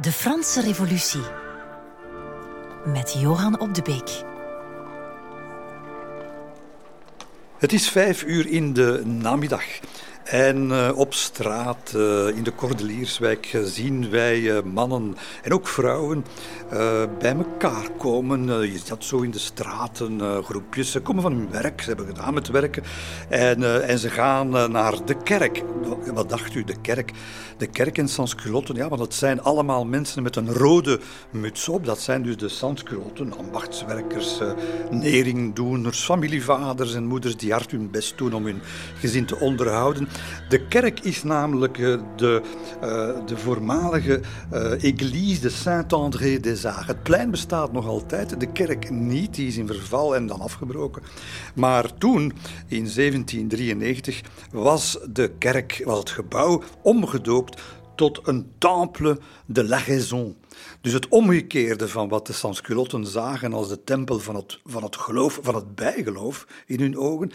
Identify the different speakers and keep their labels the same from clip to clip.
Speaker 1: De Franse Revolutie met Johan op de Beek.
Speaker 2: Het is vijf uur in de namiddag. En uh, op straat uh, in de Cordelierswijk zien wij uh, mannen en ook vrouwen bij elkaar komen. je dat zo in de straten, groepjes. Ze komen van hun werk, ze hebben gedaan met werken. En, en ze gaan naar de kerk. Wat dacht u, de kerk? De kerk in Sansculotten, ja, want het zijn allemaal mensen met een rode muts op. Dat zijn dus de Sansculotten, ambachtswerkers, neringdoeners, familievaders en moeders die hard hun best doen om hun gezin te onderhouden. De kerk is namelijk eh, de, uh, de voormalige Église de Saint-André des Arts. Het plein bestaat nog altijd, de kerk niet, die is in verval en dan afgebroken. Maar toen, in 1793, was de kerk, was het gebouw omgedoopt tot een temple de la raison. Dus het omgekeerde van wat de Sansculotten zagen als de tempel van het, van het geloof, van het bijgeloof in hun ogen,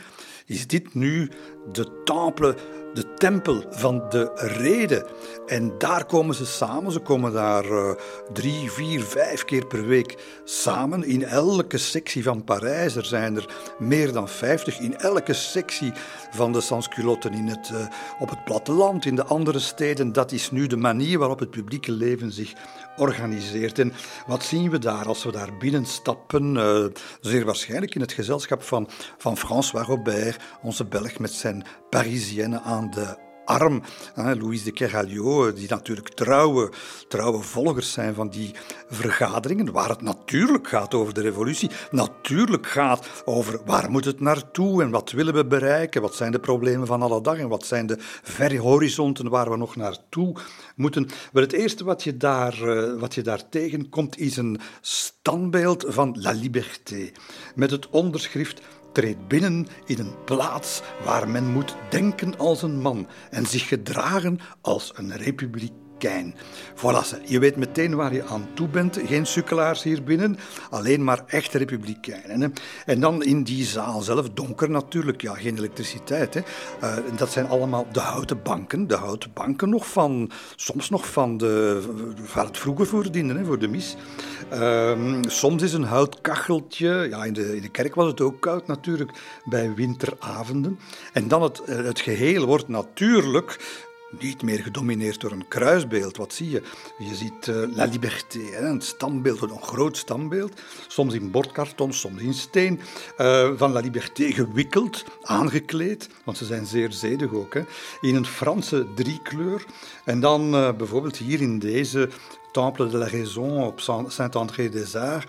Speaker 2: is dit nu de temple de tempel van de reden. En daar komen ze samen. Ze komen daar uh, drie, vier, vijf keer per week samen. In elke sectie van Parijs. Er zijn er meer dan vijftig. In elke sectie van de sansculotten in het, uh, op het platteland, in de andere steden. Dat is nu de manier waarop het publieke leven zich organiseert. En wat zien we daar als we daar binnenstappen? Uh, zeer waarschijnlijk in het gezelschap van, van François Robert, onze Belg met zijn Parisienne aan de arm. Louise de Keralio, die natuurlijk trouwe, trouwe volgers zijn van die vergaderingen, waar het natuurlijk gaat over de revolutie, natuurlijk gaat over waar moet het naartoe en wat willen we bereiken, wat zijn de problemen van alle dag en wat zijn de verre horizonten waar we nog naartoe moeten. Maar het eerste wat je daar, eh, wat je daar tegenkomt is een standbeeld van La Liberté, met het onderschrift treedt binnen in een plaats waar men moet denken als een man en zich gedragen als een republiek Voilà, je weet meteen waar je aan toe bent. Geen sukkelaars hier binnen, alleen maar echte republikeinen. En dan in die zaal zelf, donker natuurlijk, ja, geen elektriciteit. Hè. Uh, dat zijn allemaal de houten banken, de houten banken nog van, soms nog van de, waar het vroeger voor hè, voor de mis. Uh, soms is een houtkacheltje, ja, in de, in de kerk was het ook koud natuurlijk, bij winteravonden. En dan het, het geheel wordt natuurlijk niet meer gedomineerd door een kruisbeeld. Wat zie je? Je ziet uh, La Liberté, een standbeeld, een groot standbeeld, soms in bordkarton, soms in steen, uh, van La Liberté gewikkeld, aangekleed, want ze zijn zeer zedig ook, hè, in een Franse driekleur. En dan uh, bijvoorbeeld hier in deze Temple de la Raison op Saint-André-des-Arts,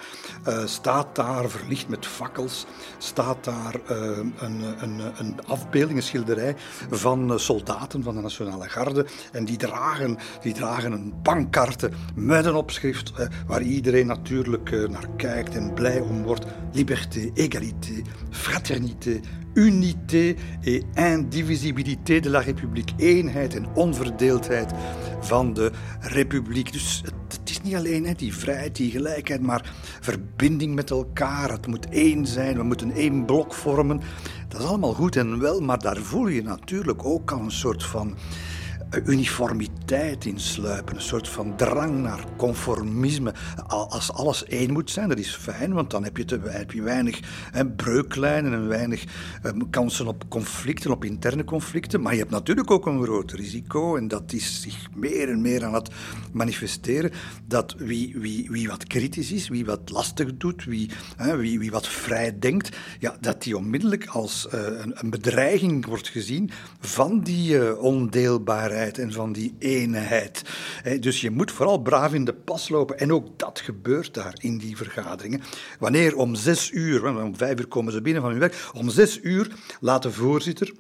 Speaker 2: uh, staat daar, verlicht met fakkels, staat daar uh, een, een, een, afbeelding, een schilderij van soldaten van de Nationale Garde. En die dragen, die dragen een bankkaarte met een opschrift waar iedereen natuurlijk naar kijkt en blij om wordt. Liberté, égalité, fraternité, unité et indivisibilité de la République. Eenheid en onverdeeldheid van de Republiek. Dus het, is niet alleen hè, die vrijheid, die gelijkheid, maar verbinding met elkaar. Het moet één zijn, we moeten één blok vormen. Dat is allemaal goed en wel, maar daar voel je natuurlijk ook al een soort van uniformiteit insluipen, een soort van drang naar conformisme. Als alles één moet zijn, dat is fijn, want dan heb je, te, heb je weinig hè, breuklijnen en weinig um, kansen op conflicten, op interne conflicten. Maar je hebt natuurlijk ook een groot risico, en dat is zich meer en meer aan het manifesteren, dat wie, wie, wie wat kritisch is, wie wat lastig doet, wie, hè, wie, wie wat vrij denkt, ja, dat die onmiddellijk als een, een, bedreiging wordt gezien van die uh, ondeelbaarheid en van die eenheid. Dus je moet vooral braaf in de pas lopen. En ook dat gebeurt daar in die vergaderingen. Wanneer om zes uur, om vijf uur komen ze binnen van hun werk, om zes uur laat de voorzitter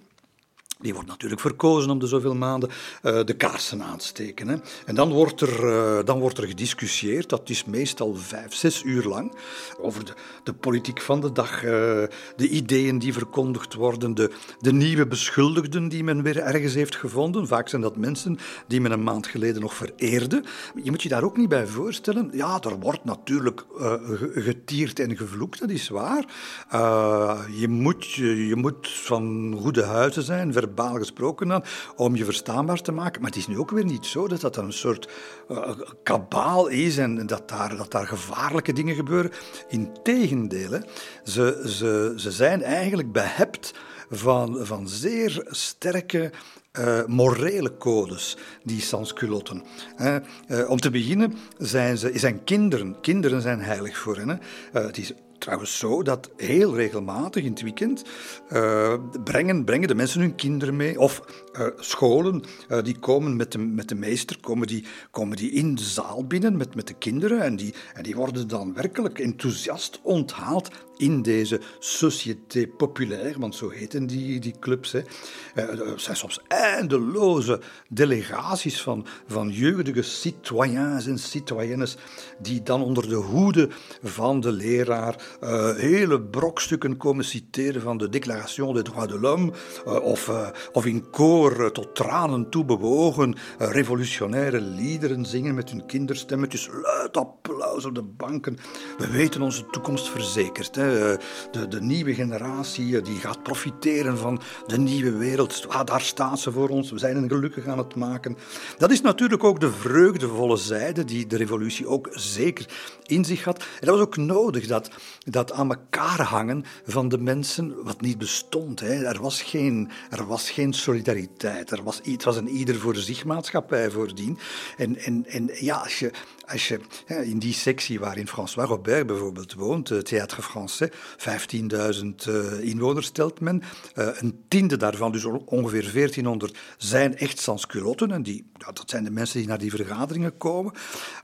Speaker 2: die wordt natuurlijk verkozen om de zoveel maanden uh, de kaarsen aansteken. Hè. En dan wordt, er, uh, dan wordt er gediscussieerd, dat is meestal vijf, zes uur lang, over de, de politiek van de dag, uh, de ideeën die verkondigd worden, de, de nieuwe beschuldigden die men weer ergens heeft gevonden. Vaak zijn dat mensen die men een maand geleden nog vereerde. Je moet je daar ook niet bij voorstellen. Ja, er wordt natuurlijk getierd en gevloekt, dat is waar. je, moet, je, je moet van goede huizen zijn, verbaal gesproken dan, om je verstaanbaar te maken. Maar het is nu ook weer niet zo dat dat een soort uh, kabaal is en dat daar, dat daar gevaarlijke dingen gebeuren. Integendeel. Ze, ze, ze zijn eigenlijk behept van, van zeer sterke uh, morele codes, die sansculotten. Om te beginnen zijn, ze, zijn kinderen. Kinderen zijn heilig voor hen. het is trouwens zo dat heel regelmatig in het weekend uh, brengen, brengen de mensen hun kinderen mee. Of uh, scholen, uh, die komen met de, met de meester, komen die, komen die in de zaal binnen met, met de kinderen. En die, en die worden dan werkelijk enthousiast onthaald in deze Société Populaire, want zo heten die, die clubs. Hè. Er zijn soms eindeloze delegaties van, van jeugdige citoyens en citoyennes die dan onder de hoede van de leraar uh, hele brokstukken komen citeren van de Déclaration des droits de l'homme, of, of in koor tot tranen toe bewogen revolutionaire liederen zingen met hun kinderstemmetjes, luid applaus op de banken. We weten onze toekomst verzekerd. Hè. De, de nieuwe generatie die gaat profiteren van de nieuwe wereld. Ah, daar staat ze voor ons, we zijn een gelukkig aan het maken. Dat is natuurlijk ook de vreugdevolle zijde die de revolutie ook zeker in zich had. En dat was ook nodig dat dat aan elkaar hangen van de mensen, wat niet bestond. Hè. Er, was geen, er was geen solidariteit. Er was, het was een ieder voor zich maatschappij voordien. En, en, en ja, als je, als je in die sectie waarin François Robert bijvoorbeeld woont, het Théâtre Français, 15.000 uh, inwoners stelt men. Uh, een tiende daarvan, dus ongeveer 1400, zijn echt sansculotten. En die, dat zijn de mensen die naar die vergaderingen komen.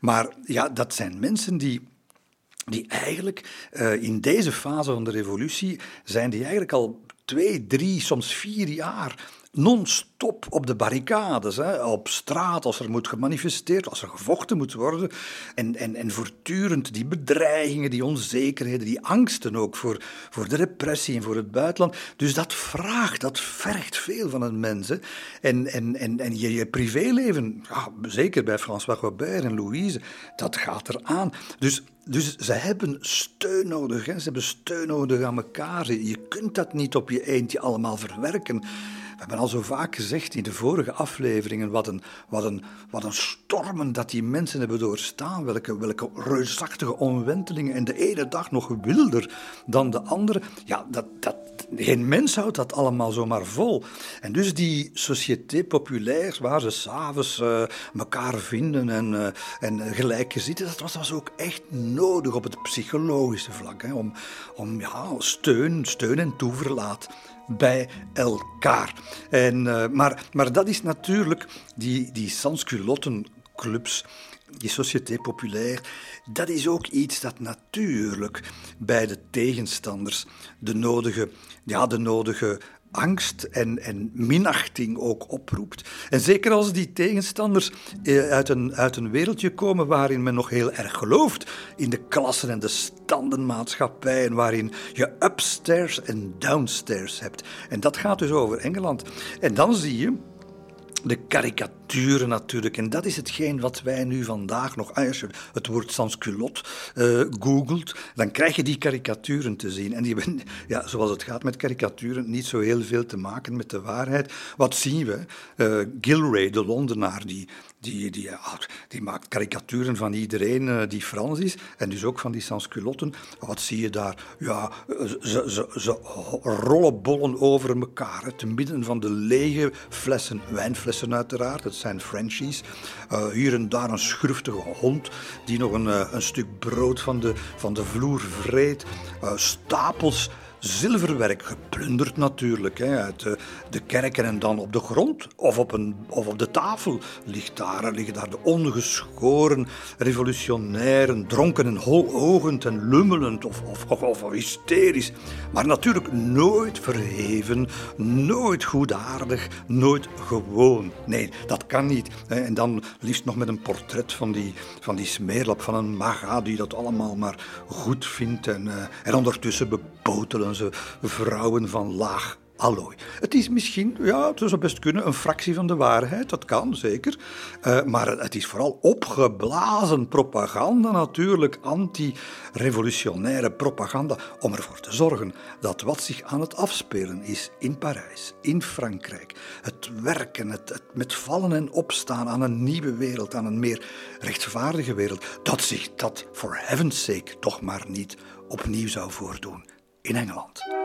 Speaker 2: Maar ja, dat zijn mensen die die eigenlijk in deze fase van de revolutie zijn die eigenlijk al twee, drie, soms vier jaar non-stop op de barricades, hè, op straat, als er moet gemanifesteerd, als er gevochten moet worden. En, en, en voortdurend die bedreigingen, die onzekerheden, die angsten ook voor, voor de repressie en voor het buitenland. Dus dat vraagt, dat vergt veel van een mens. Hè. En, en, en, en je, je privéleven, ja, zeker bij François Robert en Louise, dat gaat eraan. Dus dus ze hebben steun nodig. Hè? Ze hebben steun nodig aan elkaar. Je kunt dat niet op je eentje allemaal verwerken. Hebben al zo vaak gezegd in de vorige afleveringen wat een, wat een, wat een stormen dat die mensen hebben doorstaan. Welke, welke reusachtige omwentelingen. En de ene dag nog wilder dan de andere. Ja, dat, dat, geen mens houdt dat allemaal zomaar vol. En dus die société populaire, waar ze s'avonds uh, elkaar vinden en, uh, en gelijk zitten, dat was, was ook echt nodig op het psychologische vlak. Hè, om om ja, steun, steun en toeverlaat bij elkaar. En, uh, maar, maar dat is natuurlijk die, die sansculottenclubs, die Société Populaire, dat is ook iets dat natuurlijk bij de tegenstanders de nodige, ja, de nodige angst en, en minachting ook oproept. En zeker als die tegenstanders eh, uit, een, uit een wereldje komen waarin men nog heel erg gelooft in de klassen en de standenmaatschappij en waarin je upstairs en downstairs hebt. En dat gaat dus over Engeland. En dan zie je de karikaturen natuurlijk. En dat is hetgeen wat wij nu vandaag nog, als je het woord sansculot uh, googelt, dan krijg je die karikaturen te zien. En die hebben, ja, zoals het gaat met karikaturen, niet zo heel veel te maken met de waarheid. Wat zien we? Uh, Gilray, de Londenaar, die, die, die, die maakt karikaturen van iedereen uh, die Frans is. En dus ook van die sansculotten. Wat zie je daar? Ja, ze, ze, ze rollen bollen over elkaar. Te midden van de lege flessen, wijnflessen uiteraard. Het zijn Frenchies. Hier en daar een schurftige hond die nog een, een stuk brood van de, van de vloer vreet. stapels zilverwerk, geplunderd natuurlijk, hè, uit de, de, kerken en dan op de grond of op, een, of op de tafel ligt daar, liggen daar de ongeschoren revolutionairen, dronken en hologend en lummelend of, of, of, hysterisch. Maar natuurlijk nooit verheven, nooit goedaardig, nooit gewoon. Nee, dat kan niet. En dan liefst nog met een portret van die, van die smeerlap, van een maga die dat allemaal maar goed vindt en, uh, en ondertussen bepotelen ze vrouwen van laag allooi. Het is misschien, ja, het zou best kunnen, een fractie van de waarheid. Dat kan, zeker. Uh, maar het is vooral opgeblazen propaganda natuurlijk. Anti-revolutionaire propaganda. Om ervoor te zorgen dat wat zich aan het afspelen is in Parijs, in Frankrijk. Het werken, het, het met vallen en opstaan aan een nieuwe wereld, aan een meer rechtvaardige wereld. Dat zich dat, for heaven's sake, toch maar niet opnieuw zou voordoen in Engeland.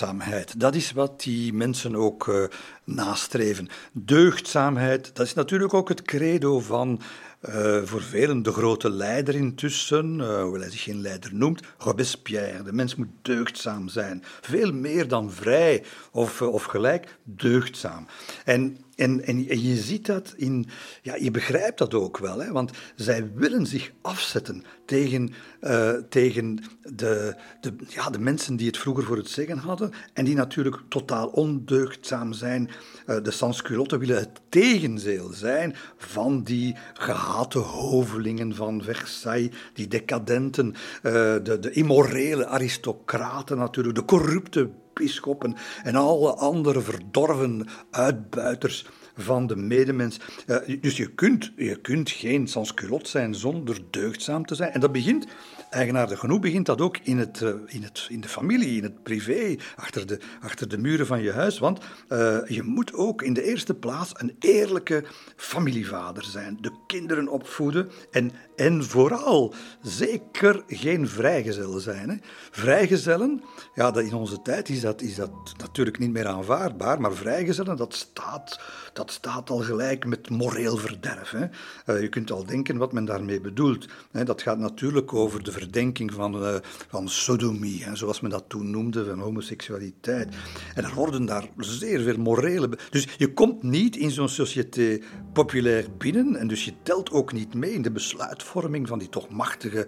Speaker 2: Deugdzaamheid. Dat is wat die mensen ook uh, nastreven. Deugdzaamheid, dat is natuurlijk ook het credo van uh, voor velen de grote leider intussen, uh, hoewel hij zich geen leider noemt, Robespierre. De mens moet deugdzaam zijn. Veel meer dan vrij of, of gelijk, deugdzaam. En en, en, je ziet dat in, ja, je begrijpt dat ook wel, hè, want zij willen zich afzetten tegen, uh, tegen de, de, ja, de mensen die het vroeger voor het zeggen hadden en die natuurlijk totaal ondeugdzaam zijn. Uh, de sansculotten willen het tegenzeel zijn van die gehate hovelingen van Versailles, die decadenten, uh, de, de immorele aristocraten natuurlijk, de corrupte bisschoppen en alle andere verdorven uitbuiters van de medemens. Uh, dus je kunt, je kunt geen sansculot zijn zonder deugdzaam te zijn. En dat begint eigenaardig genoeg begint dat ook in, het, uh, in, het, in de familie, in het privé, achter de, achter de muren van je huis. Want uh, je moet ook in de eerste plaats een eerlijke familievader zijn. De kinderen opvoeden en, en vooral zeker geen vrijgezel zijn. Hè. Vrijgezellen, ja, dat in onze tijd is dat, is dat natuurlijk niet meer aanvaardbaar, maar vrijgezellen, dat staat, dat staat al gelijk met moreel verderf. Hè. Uh, je kunt al denken wat men daarmee bedoelt. Hè. Dat gaat natuurlijk over de verdenking van, uh, van sodomie, hè, zoals men dat toen noemde, van homoseksualiteit. En er worden daar zeer veel morele... Dus je komt niet in zo'n société populair binnen en dus je telt ook niet mee in de besluitvorming van die toch machtige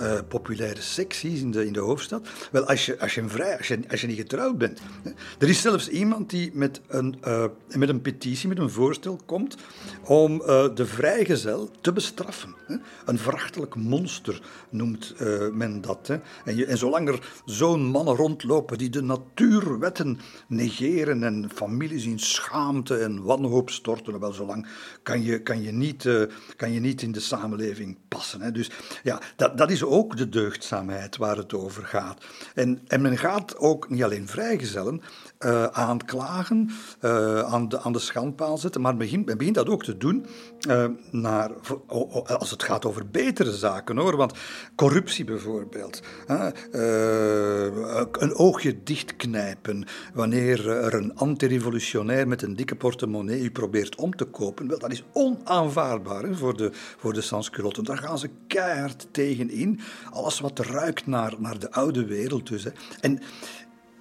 Speaker 2: uh, populaire secties in de, in de hoofdstad. Wel, als je, als je, vrij, als je, als je niet getrouwd bent... Er is zelfs iemand die met een, uh, met een petitie, met een voorstel komt om de vrijgezel te bestraffen. Een verachtelijk monster noemt uh, men dat. En, zolang er zo'n mannen rondlopen die de natuurwetten negeren en families in schaamte en wanhoop storten, wel zolang kan je, kan je, niet, uh, kan je niet in de samenleving passen. Dus ja, dat, dat is ook de deugdzaamheid waar het over gaat. En, en men gaat ook niet alleen vrijgezellen, uh, aanklagen, aan, de, aan de schandpaal zetten, maar men begint, dat ook te doen naar, als het gaat over betere zaken hoor. Want corruptie bijvoorbeeld, een oogje dichtknijpen wanneer er een antirevolutionair met een dikke portemonnee u probeert om te kopen, wel, dat is onaanvaardbaar hè, voor de, voor de sansculotten. Daar gaan ze keihard tegen in. Alles wat ruikt naar, naar de oude wereld dus. Hè. En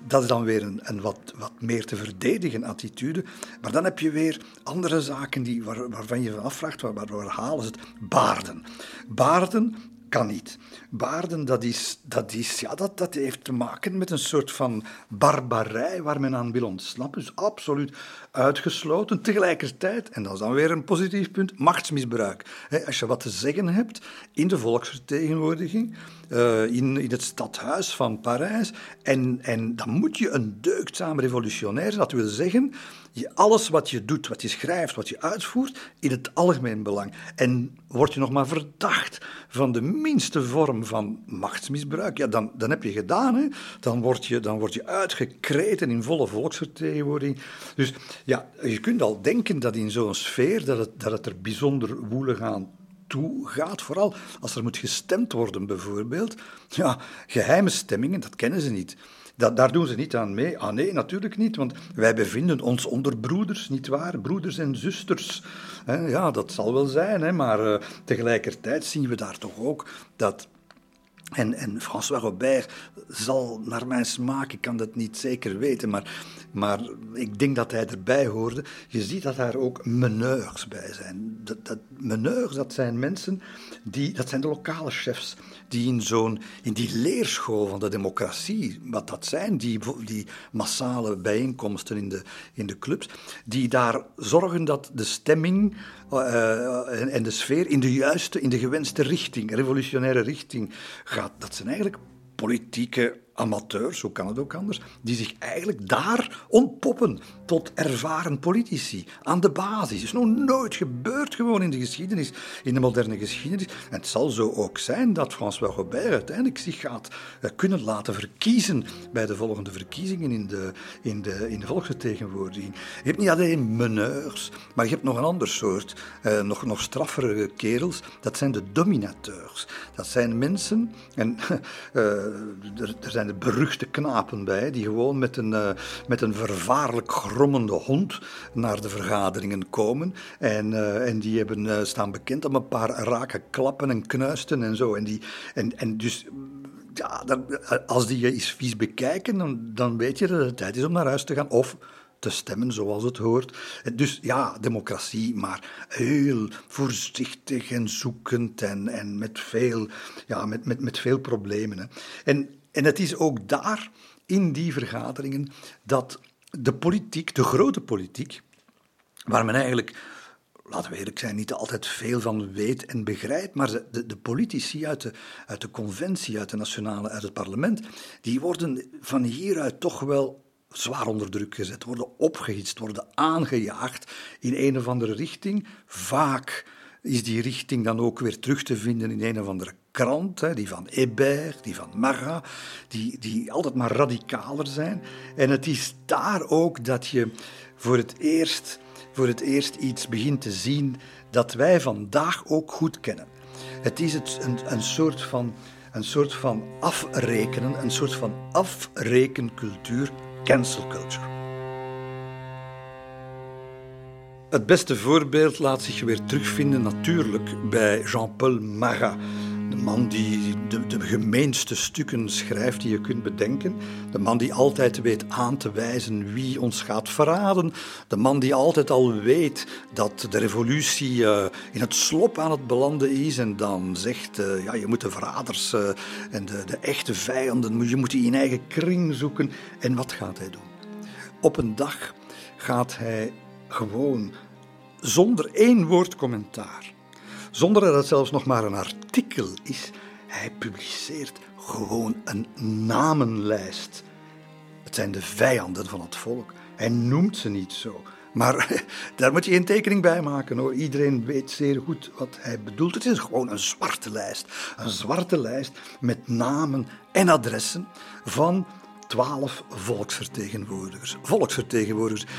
Speaker 2: dat is dan weer een, wat, wat meer te verdedigen attitude. Maar dan heb je weer andere zaken die, waar, waarvan je van afvraagt, waar, waar halen ze het? Baarden. Baarden kan niet. Baarden, dat, is, dat, is, ja, dat, dat heeft te maken met een soort van barbarij waar men aan wil ontsnappen. Dus absoluut uitgesloten. Tegelijkertijd, en dat is dan weer een positief punt, machtsmisbruik. als je wat te zeggen hebt in de volksvertegenwoordiging, uh, in, in het stadhuis van Parijs, en, en dan moet je een deugdzaam revolutionair. Dat wil zeggen je alles wat je doet, wat je schrijft, wat je uitvoert, in het algemeen belang. En word je nog maar verdacht van de minste vorm van machtsmisbruik, ja, dan, dan heb je gedaan. Hè? Dan, word je, dan word je uitgekreten in volle volksvertegenwoordiging. Dus ja, je kunt al denken dat in zo'n sfeer dat het, dat het er bijzonder woelig aan toe gaat. Vooral als er moet gestemd worden, bijvoorbeeld. Ja, geheime stemmingen, dat kennen ze niet. Dat, daar doen ze niet aan mee. Ah nee, natuurlijk niet, want wij bevinden ons onder broeders, niet waar? Broeders en zusters. Ja, dat zal wel zijn, maar uh, tegelijkertijd zien we daar toch ook dat En, en François Robert zal naar mijn smaak, ik kan dat niet zeker weten, maar, maar ik denk dat hij erbij hoorde. Je ziet dat daar ook meneurs bij zijn. Dat, dat, meneurs, dat zijn mensen, die, dat zijn de lokale chefs, die in, zo'n, in die leerschool van de democratie, wat dat zijn, die, die massale bijeenkomsten in de, in de clubs, die daar zorgen dat de stemming uh, en, en de sfeer in de juiste, in de gewenste richting, revolutionaire richting gaat. Dat zijn eigenlijk politieke amateurs, zo kan het ook anders, die zich eigenlijk daar ontpoppen tot ervaren politici aan de basis. Het is nog nooit gebeurd gewoon in de geschiedenis, in de moderne geschiedenis. En het zal zo ook zijn dat François Robert uiteindelijk zich gaat eh, kunnen laten verkiezen bij de volgende verkiezingen in de, in de, in de volksvertegenwoordiging. Je hebt niet alleen meneurs, maar je hebt nog een ander soort, eh, nog, nog straffere kerels. Dat zijn de dominateurs. Dat zijn mensen, en er, er zijn zijn beruchte knapen bij, die gewoon met een, uh, met een vervaarlijk grommende hond naar de vergaderingen komen. En, uh, en die hebben, uh, staan bekend om een paar rake klappen en knuisten en zo. En, die, en, en dus ja, als die je eens vies bekijken, dan, dan weet je dat het tijd is om naar huis te gaan. Of te stemmen zoals het hoort. Dus ja, democratie, maar heel voorzichtig en zoekend en, en met, veel, ja, met, met, met veel problemen. Hè. En en het is ook daar, in die vergaderingen, dat de politiek, de grote politiek, waar men eigenlijk, laten we eerlijk zijn, niet altijd veel van weet en begrijpt, maar de, de politici uit de, uit de conventie, uit de nationale, uit het parlement, die worden van hieruit toch wel zwaar onder druk gezet, worden opgehitst, worden aangejaagd in een of andere richting, vaak is die richting dan ook weer terug te vinden in een of andere krant, hè, die van Hébert, die van Marat, die, die altijd maar radicaler zijn. En het is daar ook dat je voor het eerst, voor het eerst iets begint te zien dat wij vandaag ook goed kennen. Het is het, een, een, soort van, een soort van afrekenen, een soort van afrekencultuur, cancel culture. Het beste voorbeeld laat zich weer terugvinden natuurlijk bij Jean-Paul Marat. De man die de, de, gemeenste stukken schrijft die je kunt bedenken. De man die altijd weet aan te wijzen wie ons gaat verraden. De man die altijd al weet dat de revolutie uh, in het slop aan het belanden is. En dan zegt, uh, ja, je moet de verraders uh, en de, de, echte vijanden, je moet die in eigen kring zoeken. En wat gaat hij doen? Op een dag gaat hij gewoon zonder één woord commentaar, zonder dat het zelfs nog maar een artikel is, hij publiceert gewoon een namenlijst. Het zijn de vijanden van het volk. Hij noemt ze niet zo. Maar daar moet je geen tekening bij maken hoor. Iedereen weet zeer goed wat hij bedoelt. Het is gewoon een zwarte lijst. Een zwarte lijst met namen en adressen van twaalf volksvertegenwoordigers. Volksvertegenwoordigers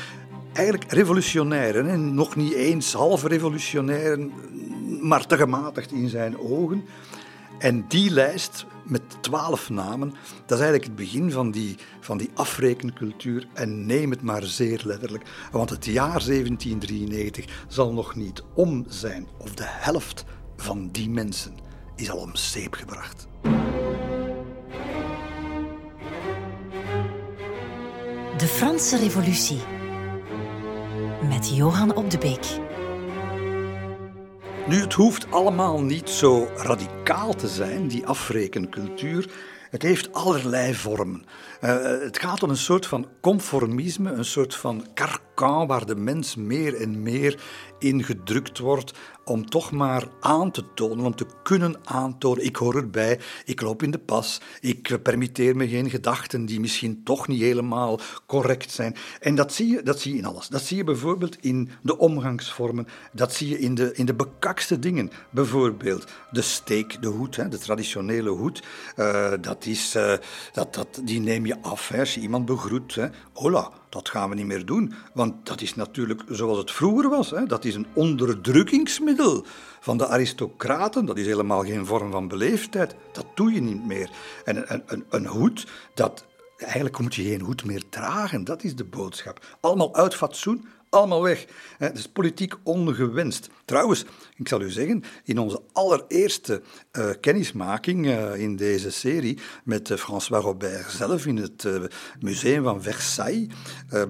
Speaker 2: eigenlijk revolutionairen. En nog niet eens half revolutionairen, maar te gematigd in zijn ogen. En die lijst met twaalf namen, dat is eigenlijk het begin van die, van die afrekencultuur. En neem het maar zeer letterlijk, want het jaar 1793 zal nog niet om zijn, of de helft van die mensen is al om zeep gebracht.
Speaker 1: De Franse Revolutie met Johan op de Beek.
Speaker 2: Nu, het hoeft allemaal niet zo radicaal te zijn, die afrekencultuur. Het heeft allerlei vormen. Uh, het gaat om een soort van conformisme, een soort van carcan waar de mens meer en meer ingedrukt wordt om toch maar aan te tonen, om te kunnen aantonen, ik hoor erbij, ik loop in de pas, ik permitteer me geen gedachten die misschien toch niet helemaal correct zijn. En dat zie je, dat zie je in alles. Dat zie je bijvoorbeeld in de omgangsvormen, dat zie je in de, in de bekakste dingen. Bijvoorbeeld de steek, de hoed, hè, de traditionele hoed, uh, dat is, uh, dat, dat, die neem je af als je iemand begroet. Hè. Hola, dat gaan we niet meer doen, want dat is natuurlijk zoals het vroeger was. Hè. Dat is een onderdrukkingsmiddel van de aristocraten. Dat is helemaal geen vorm van beleefdheid. Dat doe je niet meer. En een, een, een hoed, dat, eigenlijk moet je geen hoed meer dragen. Dat is de boodschap. Allemaal uit fatsoen, allemaal weg. Het is politiek ongewenst. Trouwens, ik zal u zeggen, in onze allereerste uh, kennismaking uh, in deze serie met uh, François Robert zelf in het museum van Versailles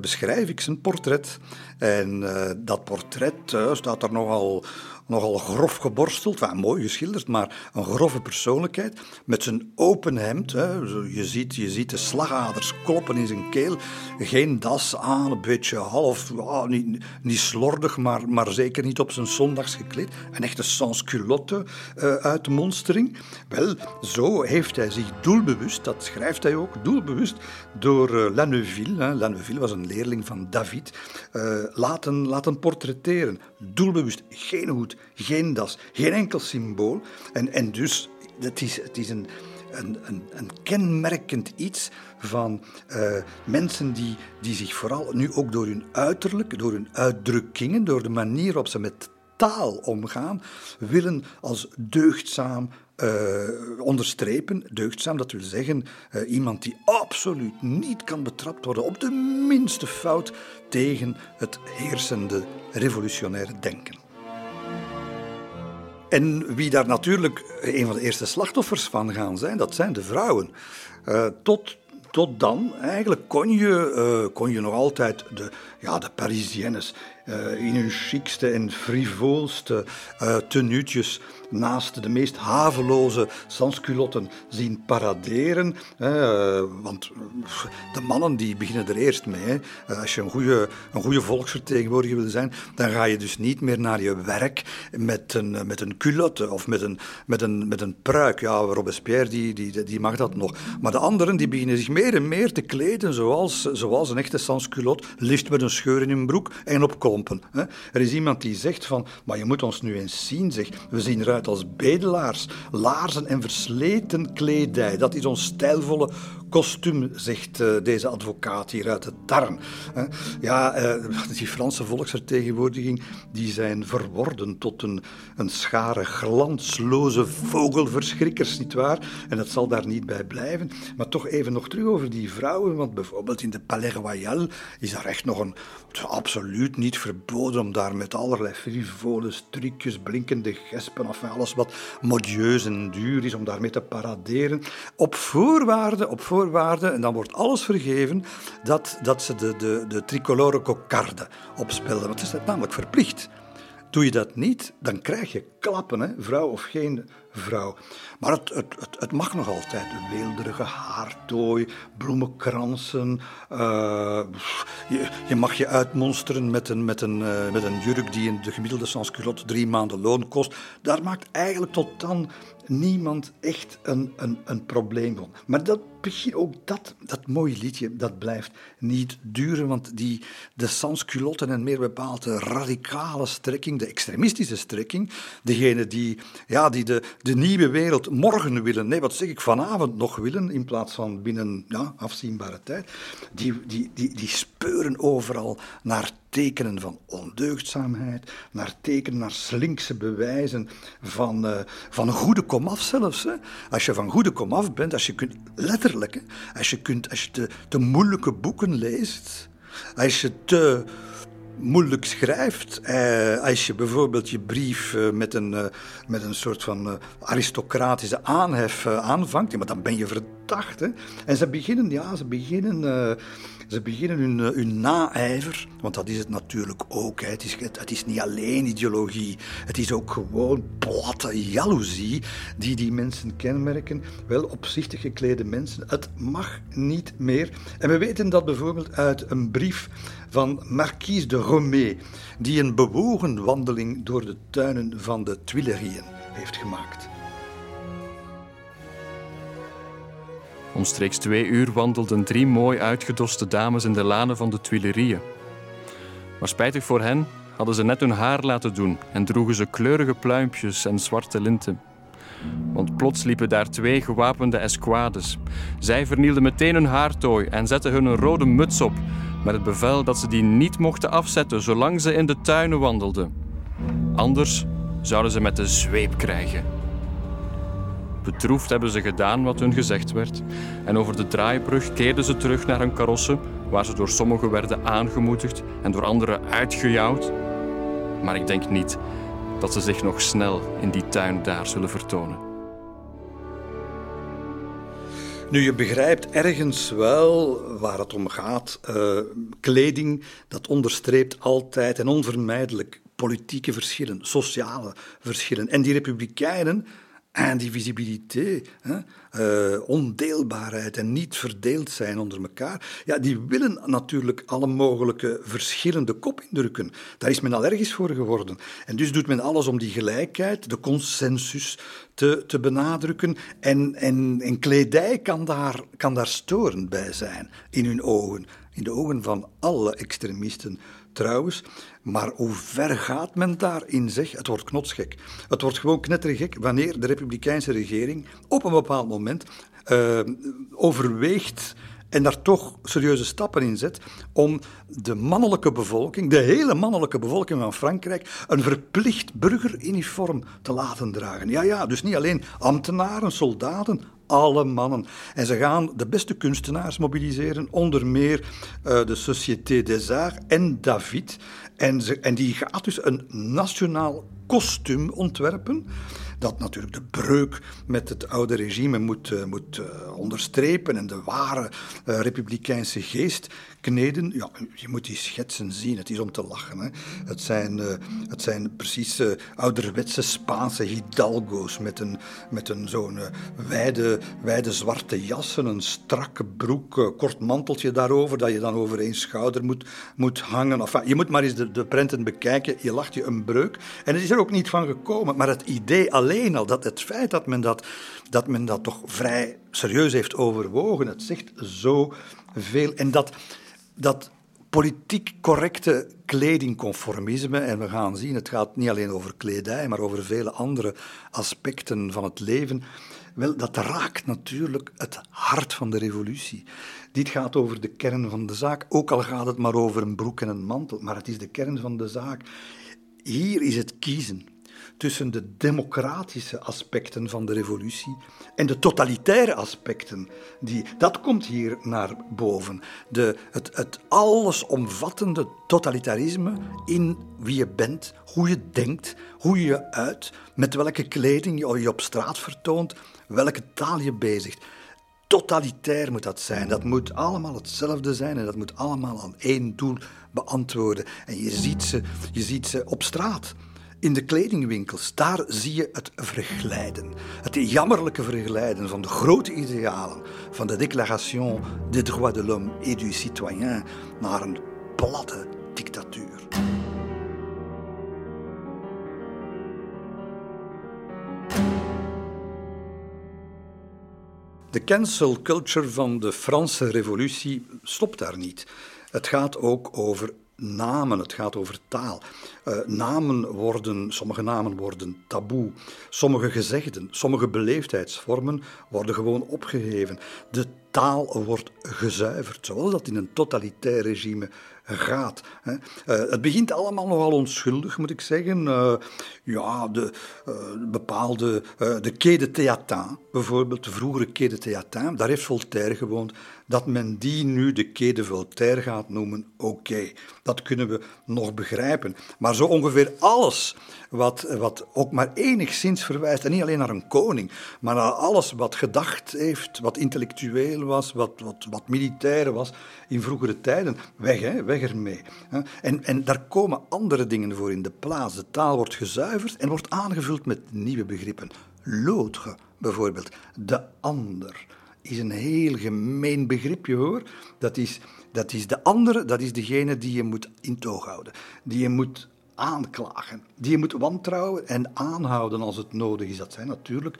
Speaker 2: beschrijf ik zijn portret. En dat portret staat er nogal nogal grof geborsteld, well, mooi geschilderd, maar een grove persoonlijkheid. Met zijn open hemd. Hè. Je, ziet, je ziet de slagaders kloppen in zijn keel. Geen das aan, een beetje half, oh, niet, niet slordig, maar, maar zeker niet op zijn zondags gekleed. Een echte sans-culotte uh, uit de monstering. Wel, zo heeft hij zich doelbewust, dat schrijft hij ook, doelbewust door uh, Laneuville, hè. Laneuville was een leerling van David, uh, laten, laten portretteren. Doelbewust, geen hoed, geen das, geen enkel symbool. En, en dus, het is, het is een, een, een, een kenmerkend iets van uh, mensen die, die zich vooral nu ook door hun uiterlijk, door hun uitdrukkingen, door de manier waarop ze met taal omgaan, willen als deugdzaam uh, onderstrepen. Deugdzaam, dat wil zeggen uh, iemand die absoluut niet kan betrapt worden op de minste fout tegen het heersende revolutionaire denken. En wie daar natuurlijk een van de eerste slachtoffers van gaan zijn, dat zijn de vrouwen. Tot, tot dan, eigenlijk, kon je, kon je nog altijd de, ja, de Parisiennes uh, in hun chicste en frivoolste uh, tenuutjes naast de meest haveloze sansculotten zien paraderen. Eh, want de mannen die beginnen er eerst mee. Als je een goede, een goede volksvertegenwoordiger wil zijn, dan ga je dus niet meer naar je werk met een, met een culotte of met een, met een, met een pruik. Ja, Robespierre die, die, die mag dat nog. Maar de anderen die beginnen zich meer en meer te kleden zoals, zoals een echte sansculot, liefst met een scheur in hun broek en op klompen. Er is iemand die zegt van, maar je moet ons nu eens zien, zeg. We zien eruit als bedelaars, laarzen en versleten kledij. Dat is ons stijlvolle kostuum, zegt uh, deze advocaat hier uit de Tarn. Ja, uh, die Franse volksvertegenwoordiging die zijn verworden tot een, een schare glansloze vogelverschrikkers, nietwaar? En dat zal daar niet bij blijven. Maar toch even nog terug over die vrouwen, want bijvoorbeeld in de Palais Royal is daar echt nog een absoluut niet verboden om daar met allerlei frivole strikjes, blinkende gespen, enfin alles wat modieus en duur is, om daarmee te paraderen. Op voorwaarde, op voorwaarde, en dan wordt alles vergeven, dat, dat ze de, de, de tricolore cocarde opspelden. Want het is namelijk verplicht. Doe je dat niet, dan krijg je klappen, hè? vrouw of geen vrouw. Maar het, het, het, het mag nog altijd. Een weelderige haartooi, bloemenkransen. Uh, je, je, mag je uitmonsteren met een, met, een, uh, met een jurk die in de gemiddelde sansculotte drie maanden loon kost. Daar maakt eigenlijk tot dan niemand echt een, een, een probleem van. Maar dat begin, ook dat, dat mooie liedje, dat blijft niet duren, want die, de sansculotten en meer bepaald de radicale strekking, de extremistische strekking, degene die, ja, die de, de nieuwe wereld morgen willen, nee, wat zeg ik, vanavond nog willen, in plaats van binnen ja, afzienbare tijd, die, die, die, die speuren overal naar tekenen van ondeugdzaamheid, naar tekenen, naar slinkse bewijzen van, uh, van goede komaf zelfs. Hè. Als je van goede komaf bent, als je kunt, letterlijk, hè, als je, kunt, als je te, te moeilijke boeken leest, als je te moeilijk schrijft. Eh, als je bijvoorbeeld je brief eh, met, een, eh, met een soort van aristocratische aanhef aanvangt, maar dan ben je verdacht. Hè? En ze beginnen, ja, ze beginnen ze beginnen hun, hun naijver, want dat is het natuurlijk ook. Hè. Het, is, het, is niet alleen ideologie, het is ook gewoon platte jaloezie die die mensen kenmerken. Wel opzichtig geklede mensen. Het mag niet meer. En we weten dat bijvoorbeeld uit een brief van Marquise de Romée, die een bewogen wandeling door de tuinen van de Tuilerieën heeft gemaakt.
Speaker 3: Omstreeks twee uur wandelden drie mooi uitgedoste dames in de lanen van de Tuilerieën. Maar spijtig voor hen hadden ze net hun haar laten doen en droegen ze kleurige pluimpjes en zwarte linten. Want plots liepen daar twee gewapende escouades. Zij vernielden meteen hun haartooi en zetten hun een rode muts op, met het bevel dat ze die niet mochten afzetten zolang ze in de tuinen wandelden. Anders zouden ze met de zweep krijgen. Bedroefd hebben ze gedaan wat hun gezegd werd, en over de draaibrug keerden ze terug naar hun karossen waar ze door sommigen werden aangemoedigd en door anderen uitgejouwd. Maar ik denk niet dat ze zich nog snel in die tuin daar zullen vertonen.
Speaker 2: Nu, je begrijpt ergens wel waar het om gaat. Uh, kleding, dat onderstreept altijd en onvermijdelijk politieke verschillen, sociale verschillen. En die republikeinen en die visibiliteit, hè, uh, ondeelbaarheid en niet verdeeld zijn onder elkaar, ja, die willen natuurlijk alle mogelijke verschillende kop indrukken. Daar is men allergisch voor geworden. En dus doet men alles om die gelijkheid, de consensus te, te benadrukken. En, en, en kledij kan daar, kan daar storend bij zijn in hun ogen, in de ogen van alle extremisten trouwens. Maar hoe ver gaat men daarin, zeg? Het wordt knotsgek. Het wordt gewoon knettergek wanneer de Republikeinse regering op een bepaald moment uh, overweegt en daar toch serieuze stappen in zet om de mannelijke bevolking, de hele mannelijke bevolking van Frankrijk, een verplicht burgeruniform te laten dragen. Ja, ja, dus niet alleen ambtenaren, soldaten, alle mannen. En ze gaan de beste kunstenaars mobiliseren, onder meer uh, de Société des Arts en David. En, en die gaat dus een nationaal kostuum ontwerpen dat natuurlijk de breuk met het oude regime moet, uh, moet uh, onderstrepen en de ware uh, republikeinse geest Ja, je moet die schetsen zien, het is om te lachen. Hè. Het, zijn, het zijn precies ouderwetse Spaanse hidalgo's met een, met een zo'n wijde, wijde zwarte jassen, een strakke broek, kort manteltje daarover, dat je dan over één schouder moet, moet hangen. Enfin, je moet maar eens de, de prenten bekijken, je lacht je een breuk. En het is er ook niet van gekomen, maar het idee alleen al dat het feit dat men dat, dat men dat toch vrij serieus heeft overwogen, het zegt zo veel. En dat, dat politiek correcte kledingconformisme, en we gaan zien, het gaat niet alleen over kledij, maar over vele andere aspecten van het leven. Wel, dat raakt natuurlijk het hart van de revolutie. Dit gaat over de kern van de zaak, ook al gaat het maar over een broek en een mantel, maar het is de kern van de zaak. Hier is het kiezen tussen de democratische aspecten van de revolutie en de totalitaire aspecten. Die, dat komt hier naar boven. De, het, het allesomvattende totalitarisme in wie je bent, hoe je denkt, hoe je je uit, met welke kleding je je op straat vertoont, welke taal je bezigt. Totalitair moet dat zijn. Dat moet allemaal hetzelfde zijn en dat moet allemaal aan één doel beantwoorden. En je ziet ze, je ziet ze op straat. In de kledingwinkels, daar zie je het verglijden. Het jammerlijke verglijden van de grote idealen van de Déclaration des droits de l'homme et du citoyen naar een platte dictatuur. De cancel culture van de Franse revolutie stopt daar niet. Het gaat ook over namen, het gaat over taal. Uh, namen worden, sommige namen worden taboe. Sommige gezegden, sommige beleefdheidsvormen worden gewoon opgeheven. De taal wordt gezuiverd, zoals dat in een totalitair regime gaat. Hè. Uh, het begint allemaal nogal onschuldig, moet ik zeggen. Uh, ja, de bepaalde, de Quai de Théatin, bijvoorbeeld, de vroegere Quai de Théatin, daar heeft Voltaire gewoond. Dat men die nu de Quai Voltaire gaat noemen, oké, dat kunnen we nog begrijpen. Maar zo ongeveer alles wat, wat ook maar enigszins verwijst, en niet alleen naar een koning, maar naar alles wat gedacht heeft, wat intellectueel was, wat, wat, wat militair was in vroegere tijden, weg, hè, weg ermee. En, en daar komen andere dingen voor in de plaats. De taal wordt gezuiverd en wordt aangevuld met nieuwe begrippen. L'autre, bijvoorbeeld, de ander is een heel gemeen begripje hoor. Dat is, dat is de andere, dat is degene die je moet in toog houden. Die je moet aanklagen. Die je moet wantrouwen en aanhouden als het nodig is. Dat zijn natuurlijk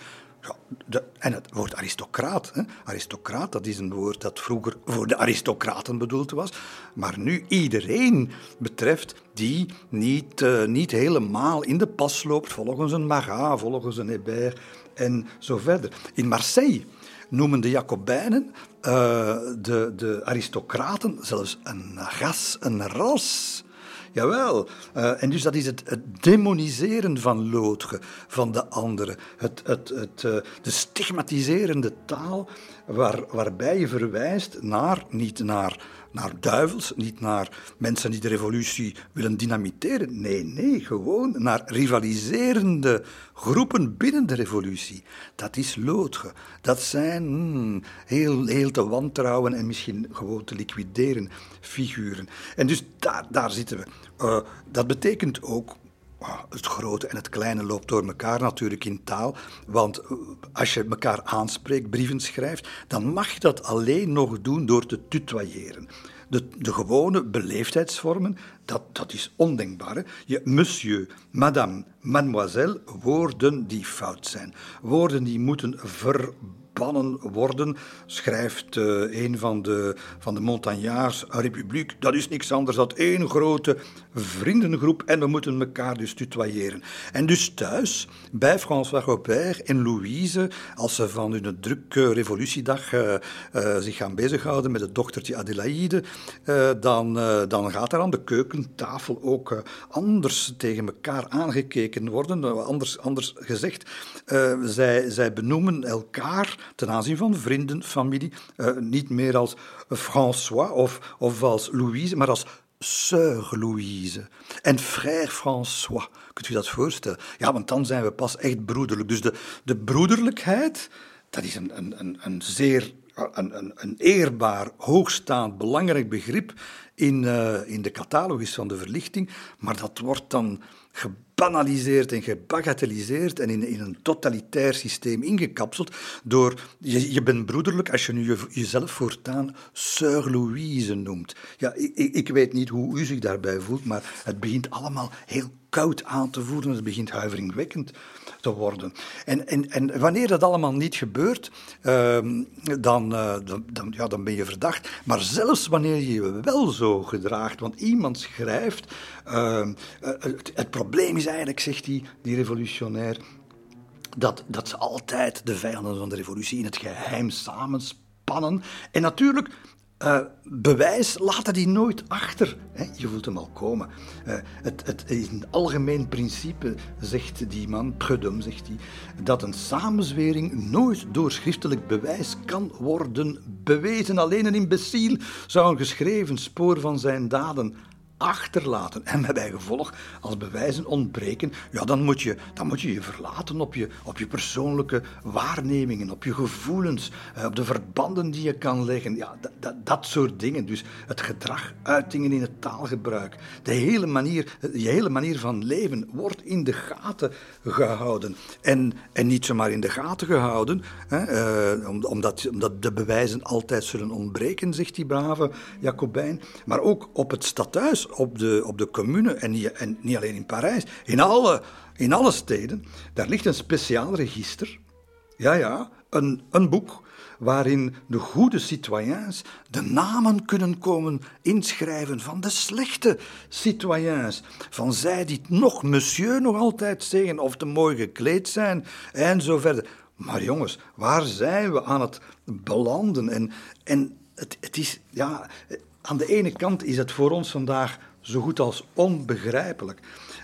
Speaker 2: ja, en het woord aristocraat. Hè. Aristocraat, dat is een woord dat vroeger voor de aristocraten bedoeld was, maar nu iedereen betreft die niet, uh, niet helemaal in de pas loopt volgens een Marat, volgens een Hébert en zo verder. In Marseille noemen de Jacobijnen uh, de, de aristocraten zelfs een ras, een ras. Jawel. Uh, en dus dat is het, het demoniseren van Loodge, van de anderen. Het, het, het, uh, de stigmatiserende taal waar, waarbij je verwijst naar, niet naar, naar duivels, niet naar mensen die de revolutie willen dynamiteren. Nee, nee, gewoon naar rivaliserende groepen binnen de revolutie. Dat is Loodge. Dat zijn hmm, heel, heel te wantrouwen en misschien gewoon te liquideren figuren. En dus daar, zitten we. Uh, dat betekent ook het grote en het kleine loopt door elkaar natuurlijk in taal. Want eh, als je elkaar aanspreekt, brieven schrijft, dan mag je dat alleen nog doen door te tutoyeren. De, de gewone beleefdheidsvormen, dat, dat is ondenkbaar. Je monsieur, madame, mademoiselle, woorden die fout zijn. Woorden die moeten verbannen bannen worden, schrijft uh, een van de, van de Montagnards, republiek, dat is niks anders dan één grote vriendengroep en we moeten elkaar dus tutoyeren. En dus thuis, bij François Robert en Louise, als ze van hun drukke revolutiedag uh, uh, zich gaan bezighouden met het dochtertje Adelaide, dan, dan gaat er aan de keukentafel ook anders tegen elkaar aangekeken worden, anders, anders gezegd. zij, zij benoemen elkaar ten aanzien van vrienden, familie, uh, niet meer als François of, of als Louise, maar als Sœur Louise en frère François. Kunt u dat voorstellen? Ja, want dan zijn we pas echt broederlijk. Dus de, de broederlijkheid, dat is een, een, een, een zeer een, een, een, eerbaar, hoogstaand, belangrijk begrip in, uh, in de catalogus van de verlichting, maar dat wordt dan gebanaliseerd en gebagatelliseerd en in, in een totalitair systeem ingekapseld door, je, je bent broederlijk als je nu je, jezelf voortaan Sœur Louise noemt. Ja, ik, ik weet niet hoe u zich daarbij voelt, maar het begint allemaal heel koud aan te voelen, het begint huiveringwekkend te worden. En, en, en wanneer dat allemaal niet gebeurt, ehm, dan, uh, dan, ja, dan ben je verdacht. Maar zelfs wanneer je je wel zo gedraagt, want iemand schrijft, ehm, eh, het, het, probleem is eigenlijk, zegt die, die revolutionair, dat, dat ze altijd de vijanden van de revolutie in het geheim samenspannen. En natuurlijk uh, bewijs laten die nooit achter. Hè? Je voelt hem al komen. Uh, het, het, is een algemeen principe, zegt die man, Prudhomme zegt hij, dat een samenzwering nooit door schriftelijk bewijs kan worden bewezen. Alleen een imbeciel zou een geschreven spoor van zijn daden achterlaten. En met bij gevolg, als bewijzen ontbreken, ja, dan, moet je, dan moet je je verlaten op je, op je persoonlijke waarnemingen, op je gevoelens, eh, op de verbanden die je kan leggen. Ja, dat, dat, soort dingen. Dus het gedrag, uitingen in het taalgebruik, de hele manier, je hele manier van leven wordt in de gaten gehouden. En, en niet zomaar in de gaten gehouden, hè, eh, omdat, omdat de bewijzen altijd zullen ontbreken, zegt die brave Jacobijn, maar ook op het stadhuis op de, op de commune, en niet, en niet alleen in Parijs, in alle, in alle steden, daar ligt een speciaal register. Ja, ja, een, een boek waarin de goede citoyens de namen kunnen komen inschrijven van de slechte citoyens. Van zij die nog monsieur nog altijd zeggen of te mooi gekleed zijn en zo verder. Maar jongens, waar zijn we aan het belanden? En, en het, het is, ja, aan de ene kant is het voor ons vandaag zo goed als onbegrijpelijk.